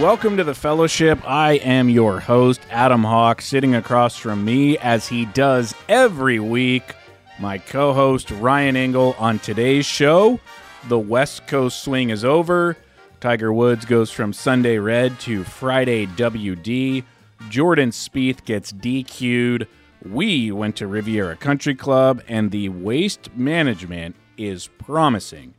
Welcome to the fellowship. I am your host, Adam Hawk, sitting across from me as he does every week. My co host, Ryan Engle, on today's show. The West Coast swing is over. Tiger Woods goes from Sunday Red to Friday WD. Jordan Spieth gets DQ'd. We went to Riviera Country Club, and the waste management is promising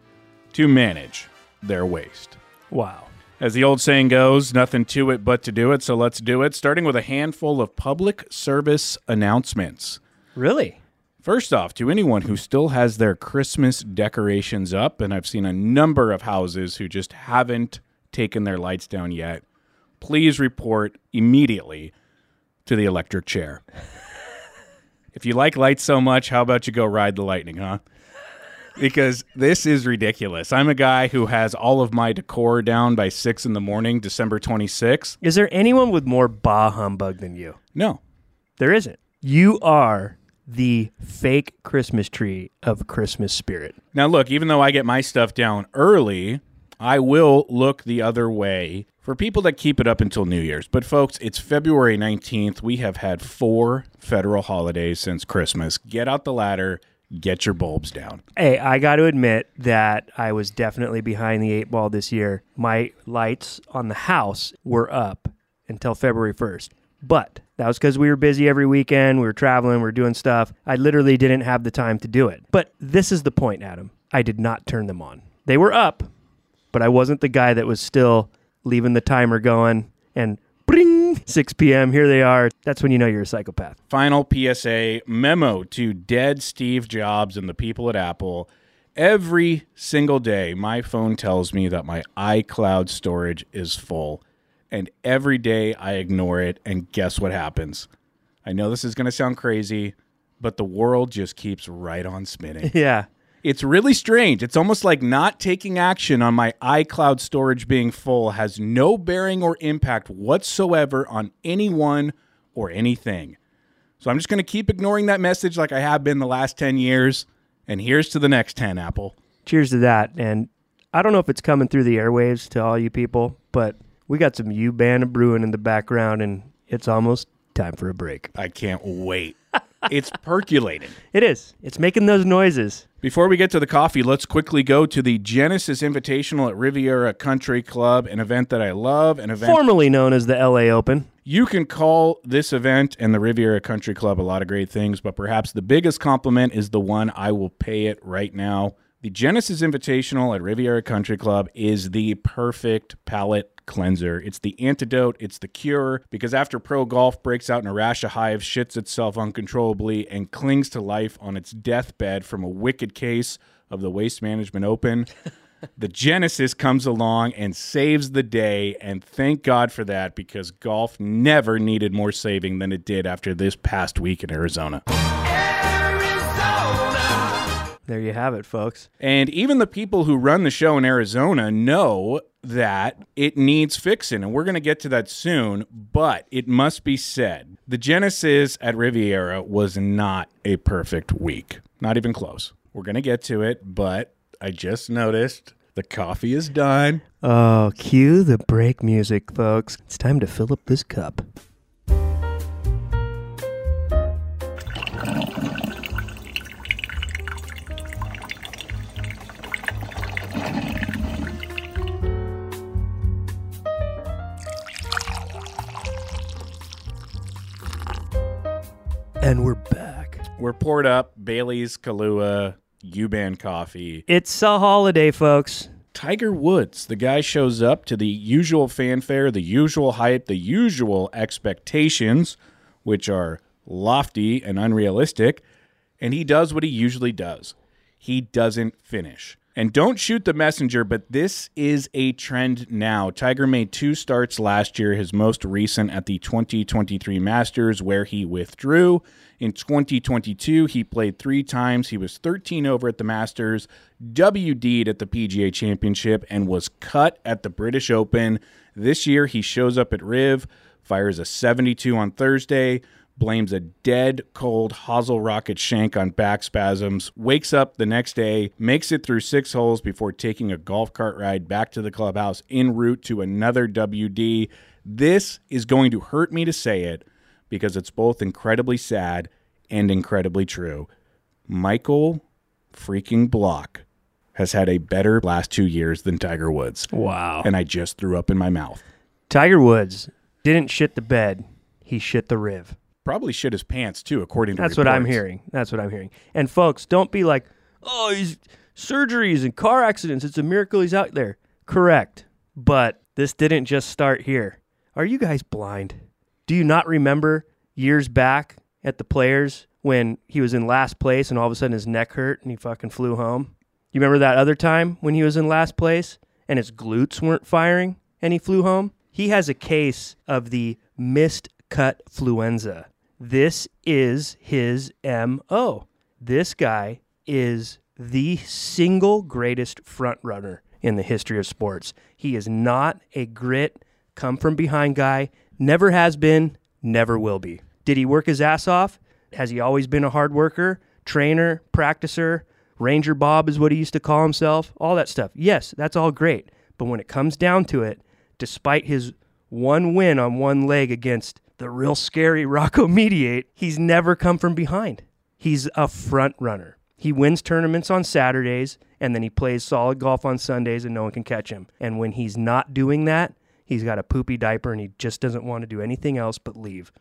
to manage their waste. Wow. As the old saying goes, nothing to it but to do it, so let's do it, starting with a handful of public service announcements. Really? First off, to anyone who still has their Christmas decorations up, and I've seen a number of houses who just haven't taken their lights down yet, please report immediately to the electric chair. if you like lights so much, how about you go ride the lightning, huh? Because this is ridiculous. I'm a guy who has all of my decor down by six in the morning, December 26th. Is there anyone with more bah humbug than you? No, There isn't. You are the fake Christmas tree of Christmas spirit. Now, look, even though I get my stuff down early, I will look the other way for people that keep it up until New Year's. But, folks, it's February 19th. We have had four federal holidays since Christmas. Get out the ladder, get your bulbs down. Hey, I got to admit that I was definitely behind the eight ball this year. My lights on the house were up until February 1st. But that was because we were busy every weekend. We were traveling, we were doing stuff. I literally didn't have the time to do it. But this is the point, Adam. I did not turn them on. They were up, but I wasn't the guy that was still leaving the timer going and 6 p.m. Here they are. That's when you know you're a psychopath. Final PSA memo to dead Steve Jobs and the people at Apple. Every single day, my phone tells me that my iCloud storage is full. And every day I ignore it. And guess what happens? I know this is going to sound crazy, but the world just keeps right on spinning. Yeah. It's really strange. It's almost like not taking action on my iCloud storage being full has no bearing or impact whatsoever on anyone or anything. So I'm just going to keep ignoring that message like I have been the last 10 years. And here's to the next 10, Apple. cheers to that. And I don't know if it's coming through the airwaves to all you people, but we got some U band brewing in the background, and it's almost time for a break. I can't wait. it's percolating. It is. It's making those noises. Before we get to the coffee, let's quickly go to the Genesis Invitational at Riviera Country Club, an event that I love, an event Formerly known as the LA Open. You can call this event and the Riviera Country Club a lot of great things, but perhaps the biggest compliment is the one I will pay it right now. The Genesis Invitational at Riviera Country Club is the perfect palate cleanser. It's the antidote, it's the cure, because after pro golf breaks out in a rash of hives, shits itself uncontrollably, and clings to life on its deathbed from a wicked case of the Waste Management Open. the Genesis comes along and saves the day, and thank God for that because golf never needed more saving than it did after this past week in Arizona. There you have it, folks. And even the people who run the show in Arizona know that it needs fixing, and we're going to get to that soon. But it must be said the Genesis at Riviera was not a perfect week, not even close. We're going to get to it, but I just noticed the coffee is done. Oh, cue the break music, folks. It's time to fill up this cup. And we're back. We're poured up Bailey's Kahlua U-Ban coffee. It's a holiday, folks. Tiger Woods, the guy shows up to the usual fanfare, the usual hype, the usual expectations, which are lofty and unrealistic, and he does what he usually does. He doesn't finish. And don't shoot the messenger, but this is a trend now. Tiger made two starts last year, his most recent at the 2023 Masters, where he withdrew. In 2022, he played three times. He was 13 over at the Masters, WD'd at the PGA Championship, and was cut at the British Open. This year, he shows up at Riv, fires a 72 on Thursday, blames a dead cold hosel rocket shank on back spasms, wakes up the next day, makes it through six holes before taking a golf cart ride back to the clubhouse en route to another WD. This is going to hurt me to say it because it's both incredibly sad and incredibly true. Michael freaking Block has had a better last two years than Tiger Woods. Wow. And I just threw up in my mouth. Tiger Woods didn't shit the bed. He shit the riv. Probably shit his pants too, according to That's what I'm hearing. That's what I'm hearing. And folks, don't be like, oh, he's surgeries and car accidents. It's a miracle he's out there. Correct. But this didn't just start here. Are you guys blind? Do you not remember years back at the players when he was in last place and all of a sudden his neck hurt and he fucking flew home? You remember that other time when he was in last place and his glutes weren't firing and he flew home? He has a case of the missed cut fluenza. This is his MO. This guy is the single greatest front runner in the history of sports. He is not a grit, come from behind guy, never has been, never will be. Did he work his ass off? Has he always been a hard worker, trainer, practicer? Ranger Bob is what he used to call himself, all that stuff. Yes, that's all great. But when it comes down to it, despite his one win on one leg against the real scary Rocco Mediate, he's never come from behind. He's a front runner. He wins tournaments on Saturdays and then he plays solid golf on Sundays and no one can catch him. And when he's not doing that, he's got a poopy diaper and he just doesn't want to do anything else but leave.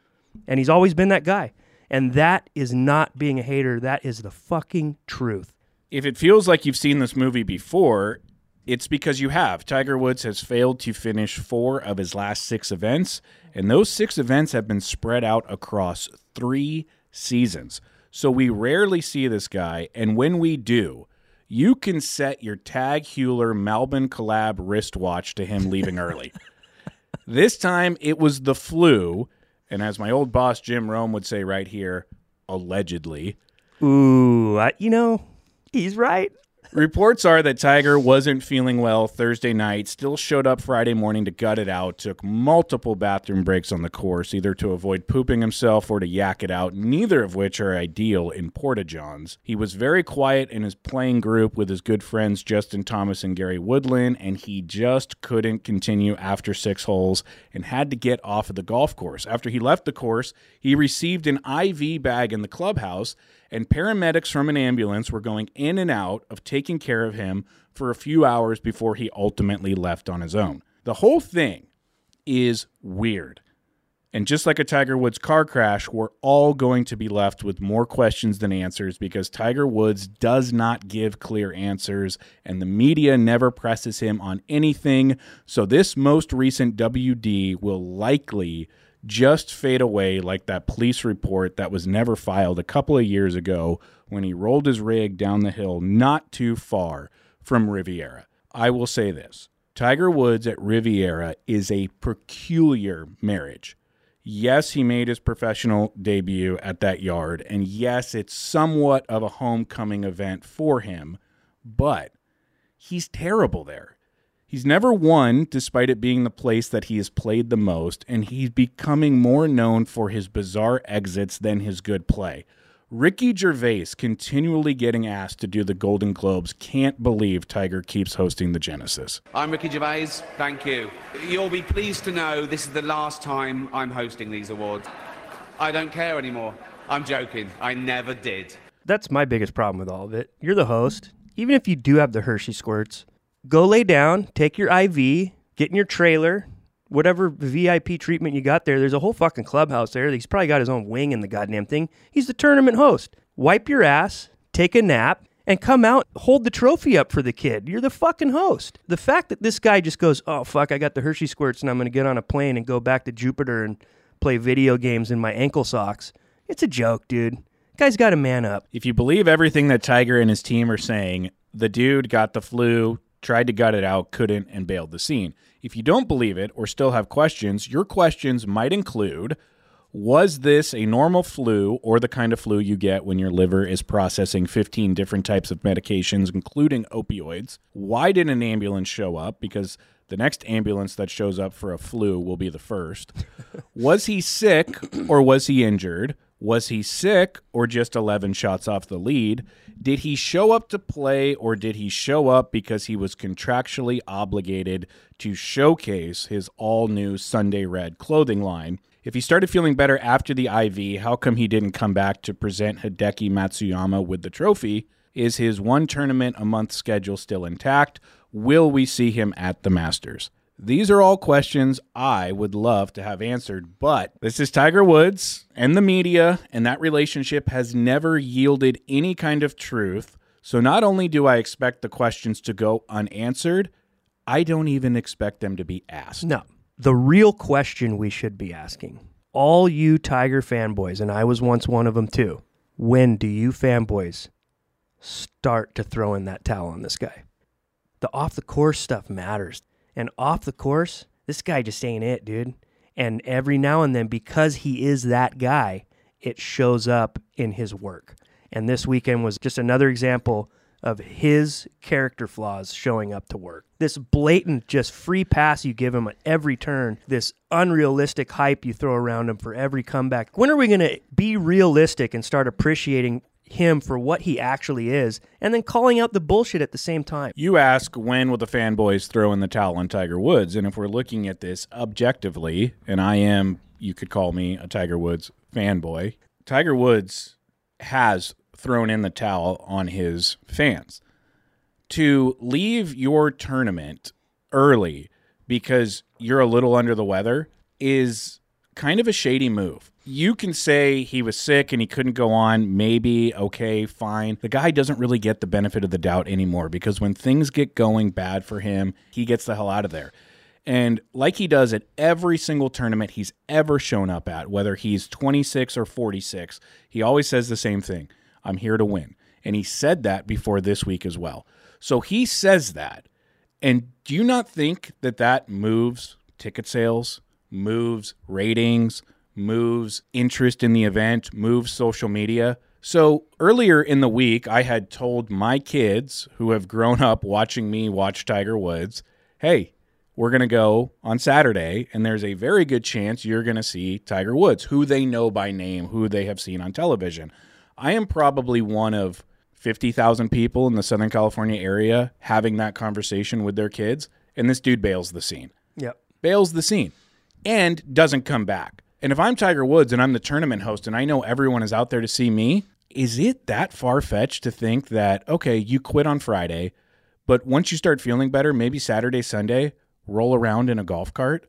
And he's always been that guy. And that is not being a hater. That is the fucking truth. If it feels like you've seen this movie before, it's because you have. Tiger Woods has failed to finish four of his last six events, and those six events have been spread out across three seasons. So we rarely see this guy, and when we do, you can set your Tag Heuer Malbon collab wristwatch to him leaving early. This time it was the flu, and as my old boss Jim Rome would say right here, allegedly. Ooh, I, you know, he's right. Reports are that Tiger wasn't feeling well Thursday night, still showed up Friday morning to gut it out, took multiple bathroom breaks on the course, either to avoid pooping himself or to yak it out, neither of which are ideal in Porta Johns. He was very quiet in his playing group with his good friends Justin Thomas and Gary Woodland, and he just couldn't continue after six holes and had to get off of the golf course. After he left the course, he received an IV bag in the clubhouse and paramedics from an ambulance were going in and out of taking care of him for a few hours before he ultimately left on his own. The whole thing is weird. And just like a Tiger Woods car crash, we're all going to be left with more questions than answers because Tiger Woods does not give clear answers and the media never presses him on anything. So, this most recent WD will likely just fade away like that police report that was never filed a couple of years ago when he rolled his rig down the hill not too far from Riviera. I will say this Tiger Woods at Riviera is a peculiar marriage. Yes, he made his professional debut at that yard, and yes, it's somewhat of a homecoming event for him, but he's terrible there. He's never won, despite it being the place that he has played the most, and he's becoming more known for his bizarre exits than his good play. Ricky Gervais, continually getting asked to do the Golden Globes, can't believe Tiger keeps hosting the Genesis. I'm Ricky Gervais. Thank you. You'll be pleased to know this is the last time I'm hosting these awards. I don't care anymore. I'm joking. I never did. That's my biggest problem with all of it. You're the host. Even if you do have the Hershey squirts, go lay down, take your IV, get in your trailer, whatever VIP treatment you got there. There's a whole fucking clubhouse there. He's probably got his own wing in the goddamn thing. He's the tournament host. Wipe your ass, take a nap, and come out, hold the trophy up for the kid. You're the fucking host. The fact that this guy just goes, oh, fuck, I got the Hershey squirts and I'm going to get on a plane and go back to Jupiter and play video games in my ankle socks. It's a joke, dude. Guy's got a man up. If you believe everything that Tiger and his team are saying, the dude got the flu, tried to gut it out, couldn't, and bailed the scene. If you don't believe it or still have questions, your questions might include Was this a normal flu or the kind of flu you get when your liver is processing 15 different types of medications, including opioids? Why did an ambulance show up? Because The next ambulance that shows up for a flu will be the first. was he sick or was he injured? Was he sick or just 11 shots off the lead? Did he show up to play or did he show up because he was contractually obligated to showcase his all new Sunday Red clothing line? If he started feeling better after the IV, how come he didn't come back to present Hideki Matsuyama with the trophy? Is his one tournament a month schedule still intact? Will we see him at the Masters? These are all questions I would love to have answered, but this is Tiger Woods and the media, and that relationship has never yielded any kind of truth. So not only do I expect the questions to go unanswered, I don't even expect them to be asked. No. The real question we should be asking all you Tiger fanboys, and I was once one of them too, when do you fanboys start to throw in that towel on this guy? The off the course stuff matters. And off the course, this guy just ain't it, dude. And every now and then, because he is that guy, it shows up in his work. And this weekend was just another example of his character flaws showing up to work. This blatant, just free pass you give him at every turn, this unrealistic hype you throw around him for every comeback. When are we going to be realistic and start appreciating him for what he actually is and then calling out the bullshit at the same time? You ask when will the fanboys throw in the towel on Tiger Woods? And if we're looking at this objectively, and I am, you could call me a Tiger Woods fanboy, Tiger Woods has thrown in the towel on his fans. To leave your tournament early because you're a little under the weather is kind of a shady move. You can say he was sick and he couldn't go on, maybe, okay, fine. The guy doesn't really get the benefit of the doubt anymore because when things get going bad for him, he gets the hell out of there. And like he does at every single tournament he's ever shown up at, whether he's 26 or 46, he always says the same thing I'm here to win. And he said that before this week as well. So he says that. And do you not think that that moves ticket sales, moves ratings, moves interest in the event, moves social media? So earlier in the week, I had told my kids who have grown up watching me watch Tiger Woods, hey, we're going to go on Saturday, and there's a very good chance you're going to see Tiger Woods, who they know by name, who they have seen on television. I am probably one of 50,000 people in the Southern California area having that conversation with their kids, and this dude bails the scene. Yep. Bails the scene and doesn't come back. And if I'm Tiger Woods and I'm the tournament host and I know everyone is out there to see me, is it that far fetched to think that, okay, you quit on Friday, but once you start feeling better, maybe Saturday, Sunday, roll around in a golf cart,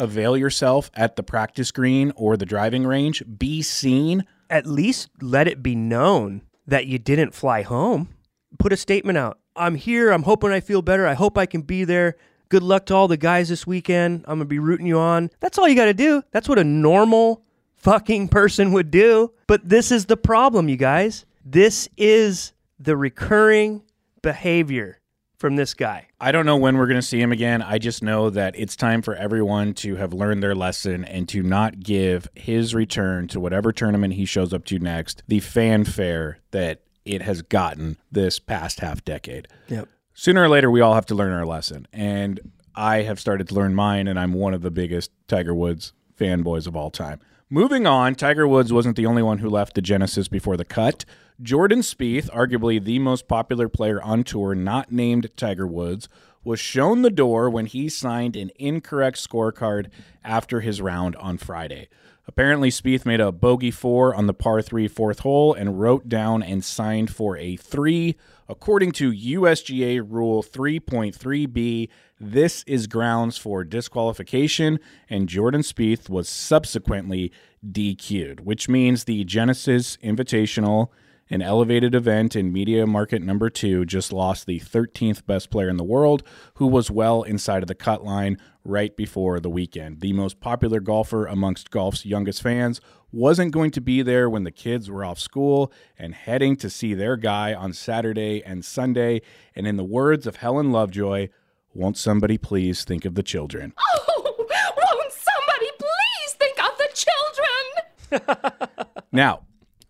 avail yourself at the practice green or the driving range, be seen, At least let it be known that you didn't fly home. Put a statement out. I'm here. I'm hoping I feel better. I hope I can be there. Good luck to all the guys this weekend. I'm going to be rooting you on. That's all you got to do. That's what a normal fucking person would do. But this is the problem, you guys. This is the recurring behavior from this guy. I don't know when we're going to see him again. I just know that it's time for everyone to have learned their lesson and to not give his return to whatever tournament he shows up to next the fanfare that it has gotten this past half decade. Yep. Sooner or later, we all have to learn our lesson. And I have started to learn mine, and I'm one of the biggest Tiger Woods fanboys of all time. Moving on, Tiger Woods wasn't the only one who left the Genesis before the cut. Jordan Spieth, arguably the most popular player on tour not named Tiger Woods, was shown the door when he signed an incorrect scorecard after his round on Friday. Apparently, Spieth made a bogey four on the par three fourth hole and wrote down and signed for a three. According to USGA Rule 3.3b, this is grounds for disqualification, and Jordan Spieth was subsequently DQ'd, which means the Genesis Invitational an elevated event in media market number two just lost the 13th best player in the world, who was well inside of the cut line right before the weekend. The most popular golfer amongst golf's youngest fans wasn't going to be there when the kids were off school and heading to see their guy on Saturday and Sunday. And in the words of Helen Lovejoy, won't somebody please think of the children? Oh, won't somebody please think of the children? Now,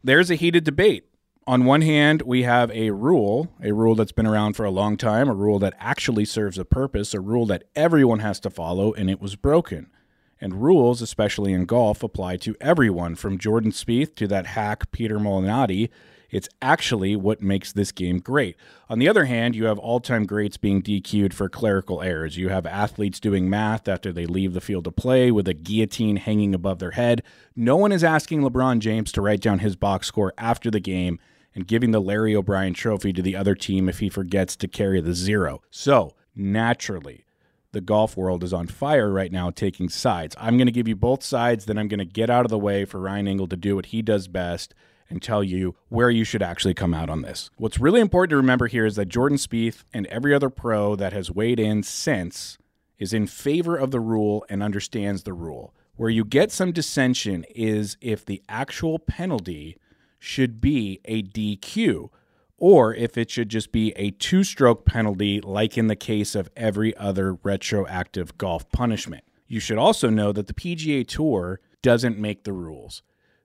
there's a heated debate On one hand, we have a rule, a rule that's been around for a long time, a rule that actually serves a purpose, a rule that everyone has to follow, and it was broken. And rules, especially in golf, apply to everyone from Jordan Spieth to that hack Peter Malnati. It's actually what makes this game great. On the other hand, you have all time greats being DQ'd for clerical errors. You have athletes doing math after they leave the field of play with a guillotine hanging above their head. No one is asking LeBron James to write down his box score after the game and giving the Larry O'Brien trophy to the other team if he forgets to carry the zero. So, naturally, the golf world is on fire right now taking sides. I'm going to give you both sides, then I'm going to get out of the way for Ryan Engle to do what he does best and tell you where you should actually come out on this. What's really important to remember here is that Jordan Spieth and every other pro that has weighed in since is in favor of the rule and understands the rule. Where you get some dissension is if the actual penalty should be a DQ or if it should just be a two stroke penalty, like in the case of every other retroactive golf punishment. You should also know that the PGA Tour doesn't make the rules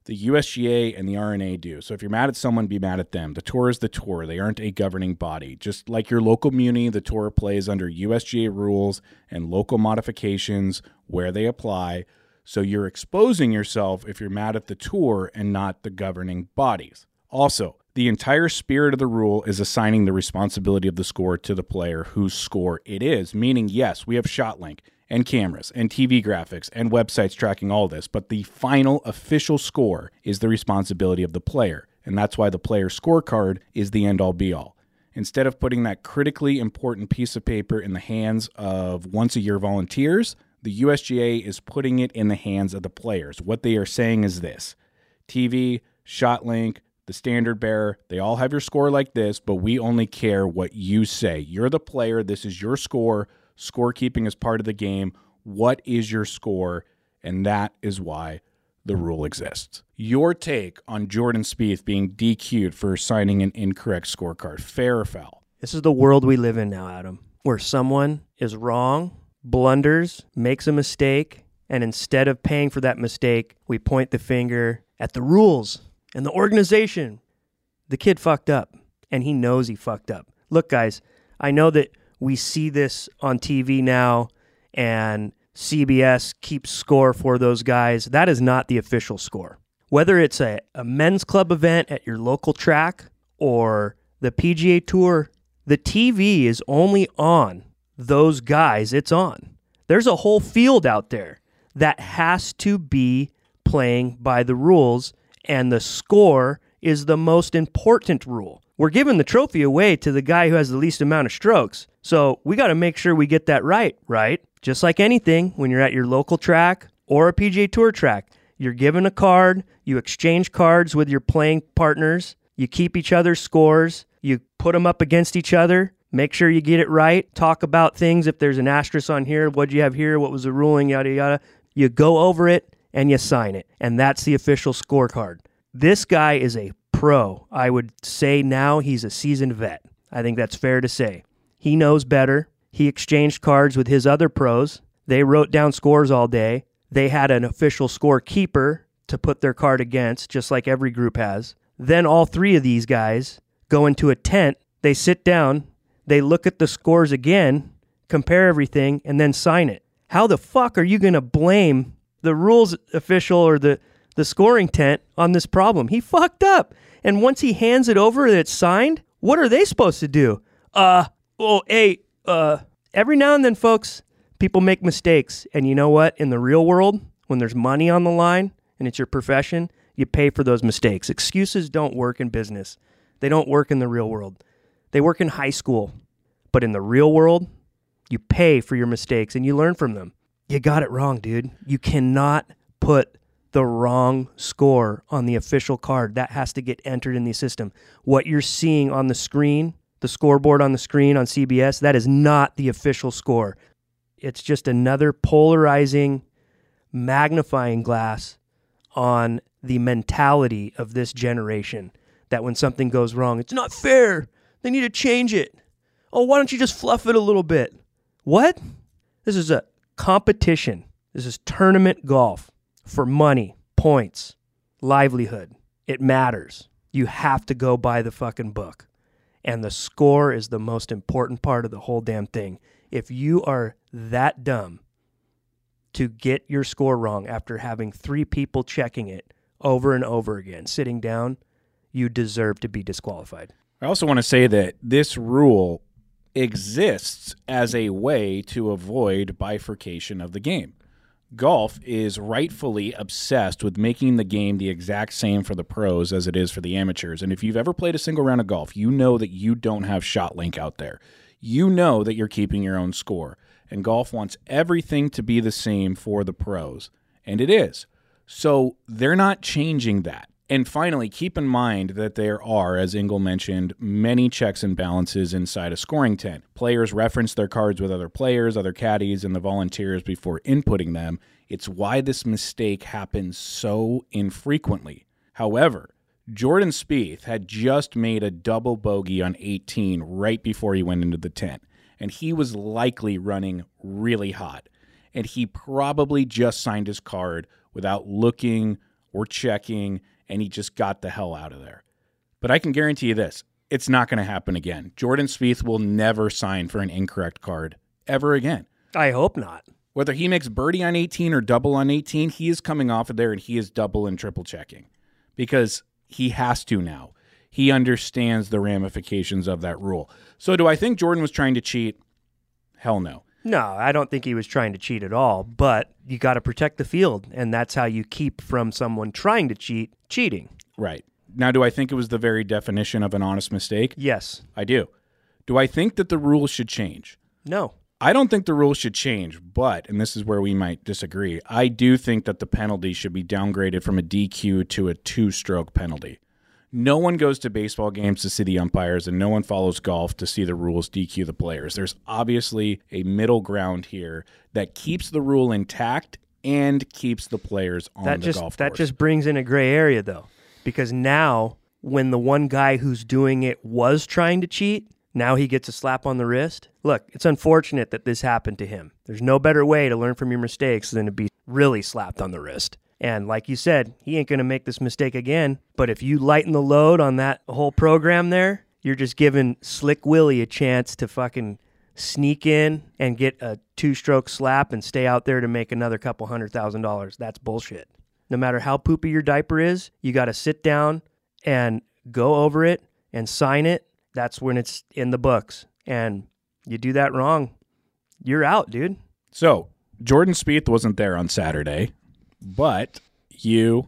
the USGA and the R&A do. So if you're mad at someone, be mad at them. The tour is the tour. They aren't a governing body. Just like your local muni, the tour plays under USGA rules and local modifications where they apply. So you're exposing yourself if you're mad at the tour and not the governing bodies. Also, the entire spirit of the rule is assigning the responsibility of the score to the player whose score it is, meaning, yes, we have ShotLink and cameras and TV graphics and websites tracking all this, but the final official score is the responsibility of the player. And that's why the player scorecard is the end all be all. Instead of putting that critically important piece of paper in the hands of once a year volunteers, the USGA is putting it in the hands of the players. What they are saying is this TV, ShotLink, the standard bearer, they all have your score like this, but we only care what you say. You're the player, this is your score. Scorekeeping is part of the game. What is your score? And that is why the rule exists. Your take on Jordan Spieth being DQ'd for signing an incorrect scorecard, fair or foul? This is the world we live in now, Adam, where someone is wrong, blunders, makes a mistake, and instead of paying for that mistake, we point the finger at the rules and the organization. The kid fucked up, and he knows he fucked up. Look, guys, I know that we see this on TV now and CBS keeps score for those guys. That is not the official score. Whether it's a, a men's club event at your local track or the PGA Tour, the TV is only on those guys it's on. There's a whole field out there that has to be playing by the rules, and the score is the most important rule. We're giving the trophy away to the guy who has the least amount of strokes. So we got to make sure we get that right, right? Just like anything, when you're at your local track or a PGA Tour track, you're given a card, you exchange cards with your playing partners, you keep each other's scores, you put them up against each other, make sure you get it right, talk about things. If there's an asterisk on here, what'd you have here, what was the ruling, yada, yada. You go over it and you sign it. And that's the official scorecard. This guy is a pro. I would say now he's a seasoned vet. I think that's fair to say. He knows better. He exchanged cards with his other pros. They wrote down scores all day. They had an official scorekeeper to put their card against, just like every group has. Then all three of these guys go into a tent. They sit down. They look at the scores again, compare everything, and then sign it. How the fuck are you going to blame the rules official or the, the scoring tent on this problem? He fucked up. And once he hands it over and it's signed, what are they supposed to do? Uh, well, hey, uh, every now and then, folks, people make mistakes. And you know what? In the real world, when there's money on the line and it's your profession, you pay for those mistakes. Excuses don't work in business, they don't work in the real world. They work in high school. But in the real world, you pay for your mistakes and you learn from them. You got it wrong, dude. You cannot put the wrong score on the official card. That has to get entered in the system. What you're seeing on the screen the scoreboard on the screen on CBS, that is not the official score. It's just another polarizing magnifying glass on the mentality of this generation that when something goes wrong, it's not fair. They need to change it. Oh, why don't you just fluff it a little bit? What? This is a competition. This is tournament golf for money, points, livelihood. It matters. You have to go by the fucking book. And the score is the most important part of the whole damn thing. If you are that dumb to get your score wrong after having three people checking it over and over again, sitting down, you deserve to be disqualified. I also want to say that this rule exists as a way to avoid bifurcation of the game. Golf is rightfully obsessed with making the game the exact same for the pros as it is for the amateurs. And if you've ever played a single round of golf, you know that you don't have ShotLink out there. You know that you're keeping your own score. And golf wants everything to be the same for the pros. And it is. So they're not changing that. And finally, keep in mind that there are, as Engle mentioned, many checks and balances inside a scoring tent. Players reference their cards with other players, other caddies, and the volunteers before inputting them. It's why this mistake happens so infrequently. However, Jordan Spieth had just made a double bogey on 18 right before he went into the tent, and he was likely running really hot. And he probably just signed his card without looking or checking and he just got the hell out of there. But I can guarantee you this it's not going to happen again. Jordan Spieth will never sign for an incorrect card ever again. I hope not. Whether he makes birdie on 18 or double on 18, he is coming off of there and he is double and triple checking because he has to now. He understands the ramifications of that rule. So, do I think Jordan was trying to cheat? Hell no. No, I don't think he was trying to cheat at all, but you got to protect the field, and that's how you keep from someone trying to cheat cheating. Right. Now, do I think it was the very definition of an honest mistake? Yes. I do. Do I think that the rules should change? No. I don't think the rules should change, but, and this is where we might disagree, I do think that the penalty should be downgraded from a DQ to a two stroke penalty. No one goes to baseball games to see the umpires, and no one follows golf to see the rules DQ the players. There's obviously a middle ground here that keeps the rule intact and keeps the players on that the just golf course. that just brings in a gray area though, because now when the one guy who's doing it was trying to cheat, now he gets a slap on the wrist. Look, it's unfortunate that this happened to him. There's no better way to learn from your mistakes than to be really slapped on the wrist. And like you said, he ain't going to make this mistake again. But if you lighten the load on that whole program there, you're just giving Slick Willie a chance to fucking sneak in and get a two stroke slap and stay out there to make another couple hundred thousand dollars. That's bullshit. No matter how poopy your diaper is, you got to sit down and go over it and sign it. That's when it's in the books. And you do that wrong, you're out, dude. So, Jordan Spieth wasn't there on Saturday, but you,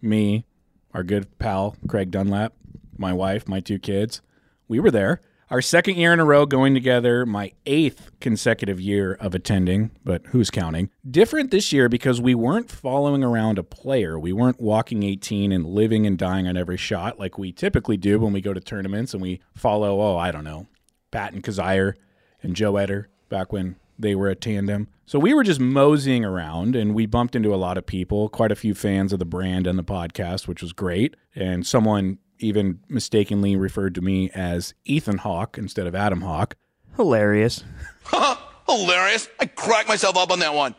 me, our good pal Craig Dunlap, my wife, my two kids, we were there. Our second year in a row going together, my eighth consecutive year of attending, but who's counting? Different this year because we weren't following around a player. We weren't walking 18 and living and dying on every shot like we typically do when we go to tournaments and we follow, oh, I don't know, Patton Kizzire and Joe Eder back when they were a tandem. So we were just moseying around and we bumped into a lot of people, quite a few fans of the brand and the podcast, which was great. And someone even mistakenly referred to me as Ethan Hawke instead of Adam Hawk. Hilarious. Hilarious. I cracked myself up on that one.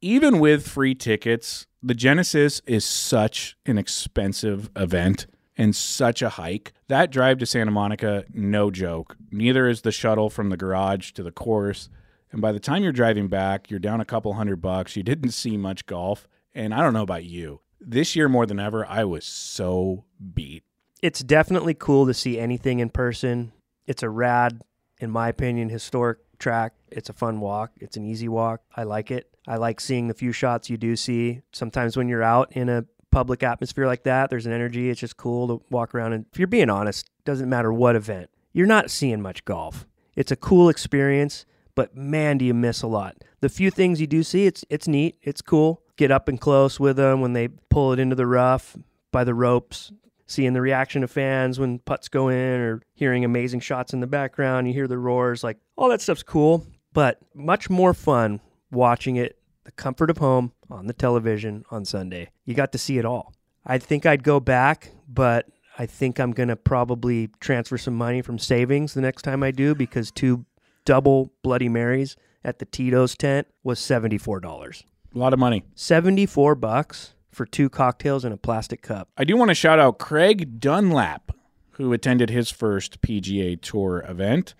Even with free tickets, the Genesis is such an expensive event and such a hike. That drive to Santa Monica, no joke. Neither is the shuttle from the garage to the course. And by the time you're driving back, you're down a couple hundred bucks. You didn't see much golf. And I don't know about you. This year, more than ever, I was so beat. It's definitely cool to see anything in person. It's a rad, in my opinion, historic track. It's a fun walk. It's an easy walk. I like it. I like seeing the few shots you do see. Sometimes when you're out in a public atmosphere like that, there's an energy. It's just cool to walk around. And if you're being honest, doesn't matter what event, you're not seeing much golf. It's a cool experience, but man, do you miss a lot. The few things you do see, it's it's neat. It's cool. Get up and close with them when they pull it into the rough by the ropes. Seeing the reaction of fans when putts go in, or hearing amazing shots in the background. You hear the roars, like all that stuff's cool, but much more fun watching it the comfort of home on the television on Sunday. You got to see it all. I think I'd go back, but I think I'm going to probably transfer some money from savings the next time I do because two double Bloody Marys at the Tito's tent was $74. A lot of money. 74 bucks for two cocktails in a plastic cup. I do want to shout out Craig Dunlap, who attended his first PGA Tour event.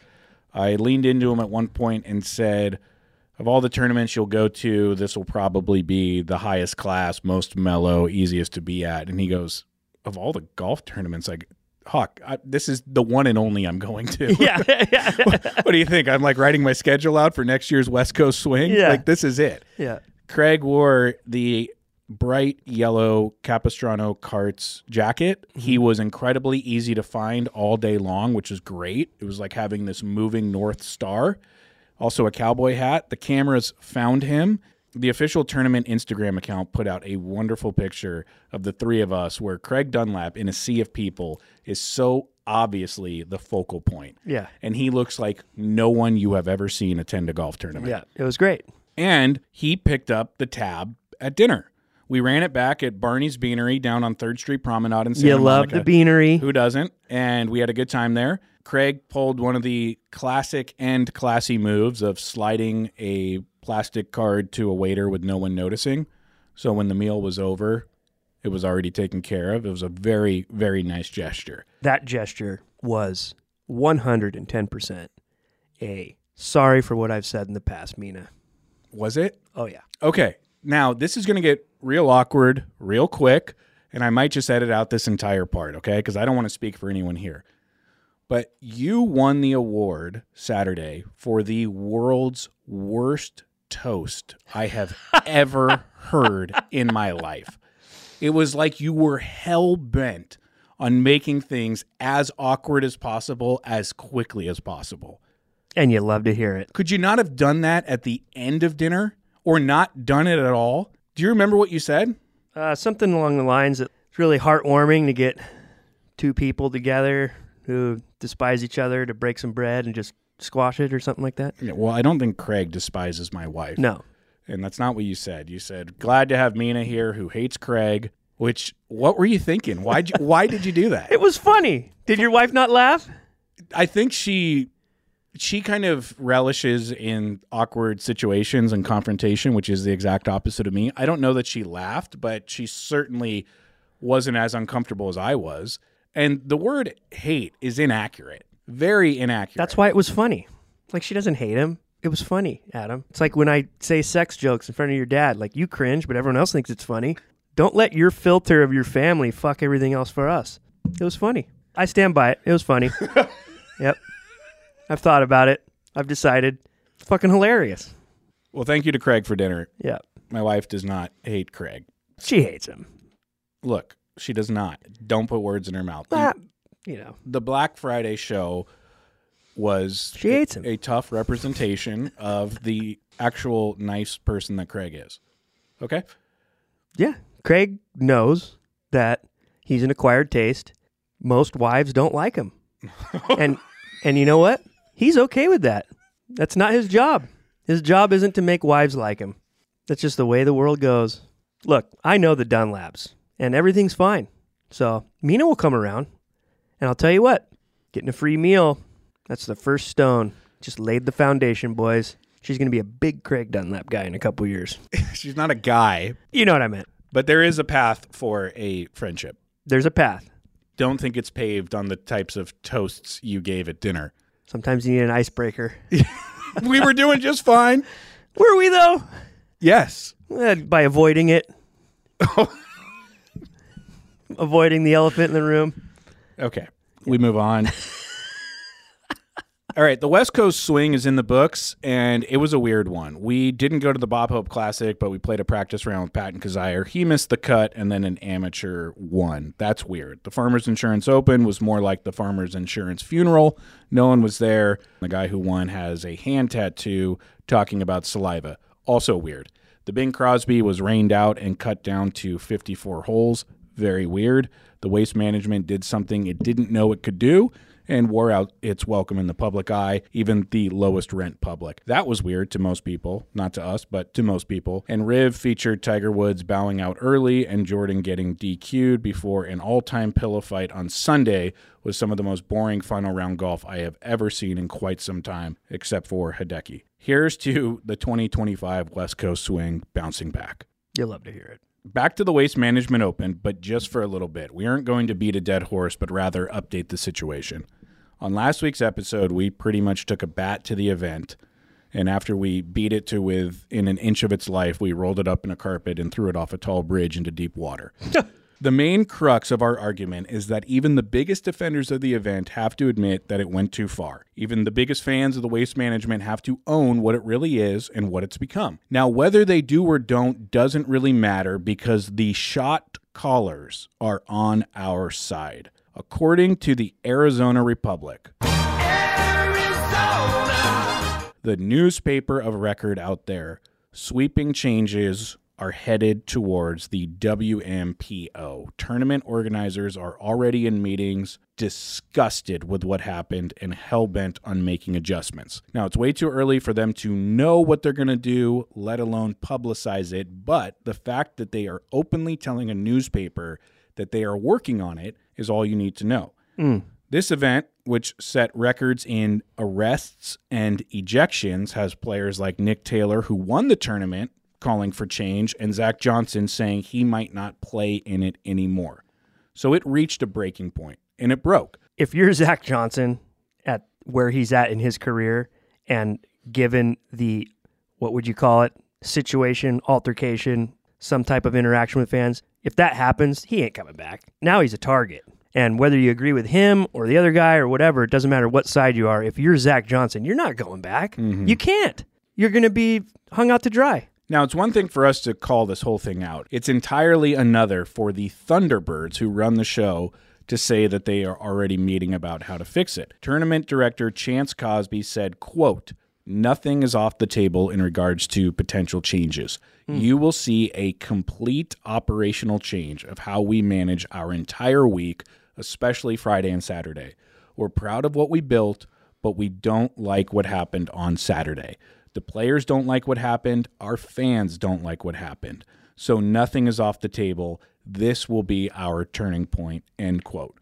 I leaned into him at one point and said, Of all the tournaments you'll go to, this will probably be the highest class, most mellow, easiest to be at. And he goes, Of all the golf tournaments, like, Hawk, I, this is the one and only I'm going to. Yeah, yeah, what do you think? I'm like writing my schedule out for next year's West Coast swing. Yeah. Like, this is it. yeah. Craig wore the bright yellow Capistrano Carts jacket. He mm-hmm. was incredibly easy to find all day long, which is great. It was like having this moving North Star. Also, a cowboy hat. The cameras found him. The official tournament Instagram account put out a wonderful picture of the three of us where Craig Dunlap, in a sea of people, is so obviously the focal point. Yeah. And he looks like no one you have ever seen attend a golf tournament Yeah. It was great. and he picked up the tab at dinner. We ran it back at Barney's Beanery down on Third Street Promenade in Santa You love Monica. the beanery. Who doesn't? And we had a good time there. Craig pulled one of the classic and classy moves of sliding a plastic card to a waiter with no one noticing. So when the meal was over, it was already taken care of. It was a very, very nice gesture. That gesture was 110% a sorry for what I've said in the past, Mina. Was it? Oh, yeah. Okay. Now, this is going to get real awkward real quick, and I might just edit out this entire part, okay? Because I don't want to speak for anyone here. But you won the award Saturday for the world's worst toast I have ever heard in my life. It was like you were hell bent on making things as awkward as possible, as quickly as possible. And you love to hear it. Could you not have done that at the end of dinner or not done it at all? Do you remember what you said? Uh, something along the lines that it's really heartwarming to get two people together who despise each other to break some bread and just squash it or something like that. Yeah, well, I don't think Craig despises my wife. No. And that's not what you said. You said, glad to have Mina here who hates Craig, which, what were you thinking? Why you, why did you do that? It was funny. Did your wife not laugh? I think she she kind of relishes in awkward situations and confrontation, which is the exact opposite of me. I don't know that she laughed, but she certainly wasn't as uncomfortable as I was. And the word hate is inaccurate. Very inaccurate. That's why it was funny. Like she doesn't hate him. It was funny, Adam. It's like when I say sex jokes in front of your dad. Like you cringe, but everyone else thinks it's funny. Don't let your filter of your family fuck everything else for us. It was funny. I stand by it. It was funny. yep. I've thought about it. I've decided. It's fucking hilarious. Well, thank you to Craig for dinner. Yeah. My wife does not hate Craig. She hates him. Look, she does not. Don't put words in her mouth. Ah, you know. the Black Friday show was She hates him. a tough representation of the actual nice person that Craig is. Okay? Yeah. Craig knows that he's an acquired taste. Most wives don't like him. and and you know what? He's okay with that. That's not his job. His job isn't to make wives like him. That's just the way the world goes. Look, I know the Dunlaps, and everything's fine. So Mina will come around, and I'll tell you what, getting a free meal, that's the first stone. Just laid the foundation, boys. She's gonna be a big Craig Dunlap guy in a couple years. She's not a guy, You know what I meant. but there is a path for a friendship. There's a path. Don't think it's paved on the types of toasts you gave at dinner. Sometimes you need an icebreaker. we were doing just fine. Were we though? Yes. Eh, by avoiding it. avoiding the elephant in the room. Okay. We move on. All right, the West Coast Swing is in the books, and it was a weird one. We didn't go to the Bob Hope Classic, but we played a practice round with Patton Kizzire. He missed the cut, and then an amateur won. That's weird. The Farmers Insurance Open was more like the Farmers Insurance Funeral. No one was there. The guy who won has a hand tattoo talking about saliva. Also weird. The Bing Crosby was rained out and cut down to 54 holes. Very weird. The Waste Management did something it didn't know it could do and wore out its welcome in the public eye, even the lowest rent public. That was weird to most people, not to us, but to most people. And Riv featured Tiger Woods bowing out early and Jordan getting DQ'd before an all time pillow fight on Sunday was some of the most boring final round golf I have ever seen in quite some time, except for Hideki. Here's to the 2025 West Coast swing bouncing back. You'll love to hear it. Back to the Waste Management Open, but just for a little bit. We aren't going to beat a dead horse, but rather update the situation. On last week's episode, we pretty much took a bat to the event, and after we beat it to within an inch of its life, we rolled it up in a carpet and threw it off a tall bridge into deep water. The main crux of our argument is that even the biggest defenders of the event have to admit that it went too far. Even the biggest fans of the waste management have to own what it really is and what it's become. Now, whether they do or don't doesn't really matter because the shot callers are on our side. According to the Arizona Republic, the newspaper of record out there, sweeping changes are headed towards the WMPO. Tournament organizers are already in meetings, disgusted with what happened and hell bent on making adjustments. Now, it's way too early for them to know what they're going to do, let alone publicize it, but the fact that they are openly telling a newspaper that they are working on it is all you need to know. Hmm. This event, which set records in arrests and ejections, has players like Nick Taylor, who won the tournament, calling for change, and Zach Johnson saying he might not play in it anymore. So it reached a breaking point, and it broke. if you're Zach Johnson at where he's at in his career, and given the what would you call it situation, altercation, some type of interaction with fans, if that happens, he ain't coming back. Now he's a target. And whether you agree with him or the other guy or whatever, it doesn't matter what side you are. If you're Zach Johnson, you're not going back. Mm-hmm. You can't. You're going to be hung out to dry. Now, it's one thing for us to call this whole thing out. It's entirely another for the Thunderbirds who run the show to say that they are already meeting about how to fix it. Tournament director Chance Cosby said, quote, Nothing is off the table in regards to potential changes. Hmm. You will see a complete operational change of how we manage our entire week, especially Friday and Saturday. We're proud of what we built, but we don't like what happened on Saturday. The players don't like what happened. Our fans don't like what happened. So nothing is off the table. This will be our turning point. End quote.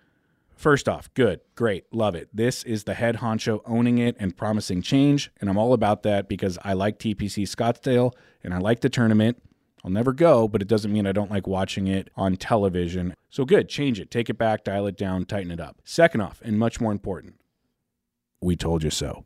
First off, good, great, love it. This is the head honcho owning it and promising change. And I'm all about that because I like TPC Scottsdale and I like the tournament. I'll never go, but it doesn't mean I don't like watching it on television. So good, change it, take it back, dial it down, tighten it up. Second off, and much more important, we told you so.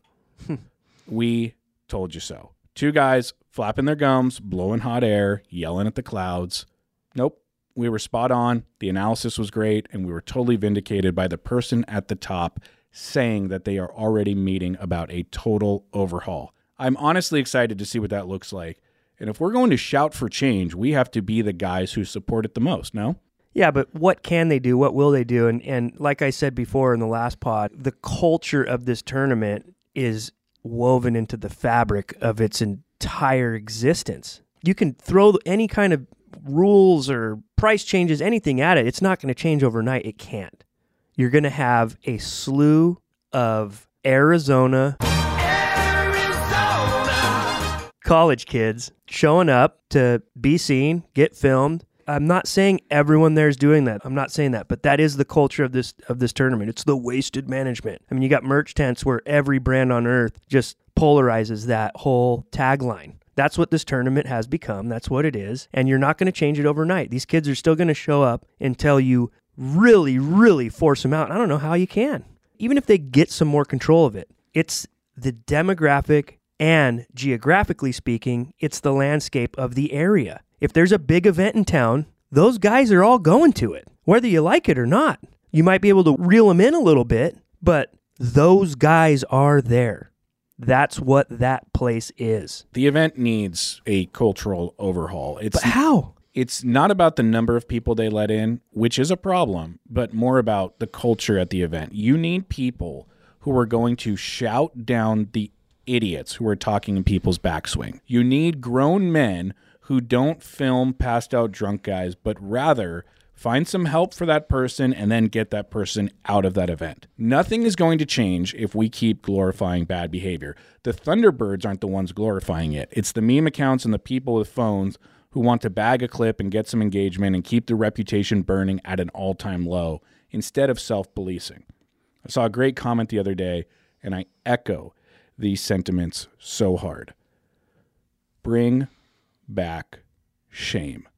we told you so. Two guys flapping their gums, blowing hot air, yelling at the clouds. Nope, we were spot on. The analysis was great, and we were totally vindicated by the person at the top saying that they are already meeting about a total overhaul. I'm honestly excited to see what that looks like. And if we're going to shout for change, we have to be the guys who support it the most, no? Yeah, but what can they do? What will they do? And and like I said before in the last pod, the culture of this tournament is woven into the fabric of its entire existence. You can throw any kind of rules or price changes, anything at it. It's not going to change overnight. It can't. You're going to have a slew of Arizona college kids showing up to be seen, get filmed. I'm not saying everyone there is doing that. I'm not saying that, but that is the culture of this of this tournament. It's the wasted management. I mean, you got merch tents where every brand on earth just polarizes that whole tagline. That's what this tournament has become. That's what it is. And you're not going to change it overnight. These kids are still going to show up until you really, really force them out. I don't know how you can. Even if they get some more control of it, it's the demographic and geographically speaking, it's the landscape of the area. If there's a big event in town, those guys are all going to it, whether you like it or not. You might be able to reel them in a little bit, but those guys are there. That's what that place is. The event needs a cultural overhaul. It's But how? it's not about the number of people they let in, which is a problem, but more about the culture at the event. You need people who are going to shout down the idiots who are talking in people's backswing. You need grown men who don't film passed out drunk guys, but rather find some help for that person and then get that person out of that event. Nothing is going to change if we keep glorifying bad behavior. The Thunderbirds aren't the ones glorifying it. It's the meme accounts and the people with phones who want to bag a clip and get some engagement and keep the reputation burning at an all-time low instead of self-policing. I saw a great comment the other day and I echo these sentiments so hard. Bring back shame.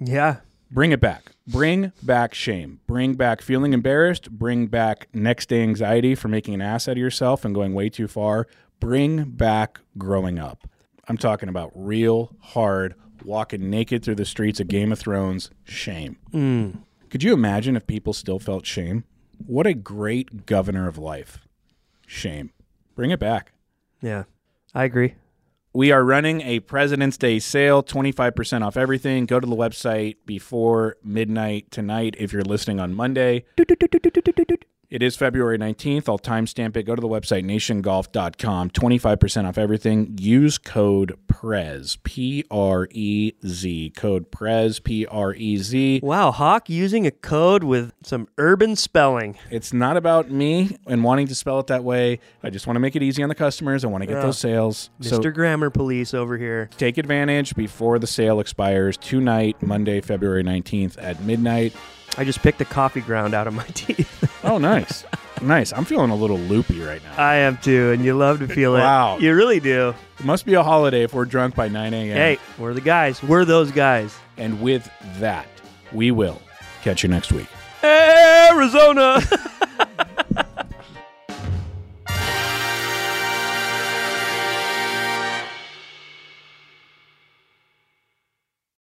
Yeah. Bring it back. Bring back shame. Bring back feeling embarrassed. Bring back next day anxiety for making an ass out of yourself and going way too far. Bring back growing up. I'm talking about real, hard, walking naked through the streets of Game of Thrones shame. Mm. Could you imagine if people still felt shame? What a great governor of life. Shame. Bring it back. Yeah. I agree. We are running a President's Day sale, 25% off everything. Go to the website before midnight tonight if you're listening on Monday. It is February 19th. I'll timestamp it. Go to the website nationgolf.com. 25% off everything. Use code PREZ, P R E Z. Code PREZ, P R E Z. Wow, Hawk using a code with some urban spelling. It's not about me and wanting to spell it that way. I just want to make it easy on the customers. I want to get Yeah. those sales. So Mr. Grammar Police over here. take advantage before the sale expires tonight, Monday, February 19th at midnight. I just picked the coffee ground out of my teeth. Oh, nice. nice. I'm feeling a little loopy right now. I am too, and you love to feel it. Wow. You really do. It must be a holiday if we're drunk by 9 a.m. Hey, we're the guys. We're those guys. And with that, we will catch you next week. Arizona.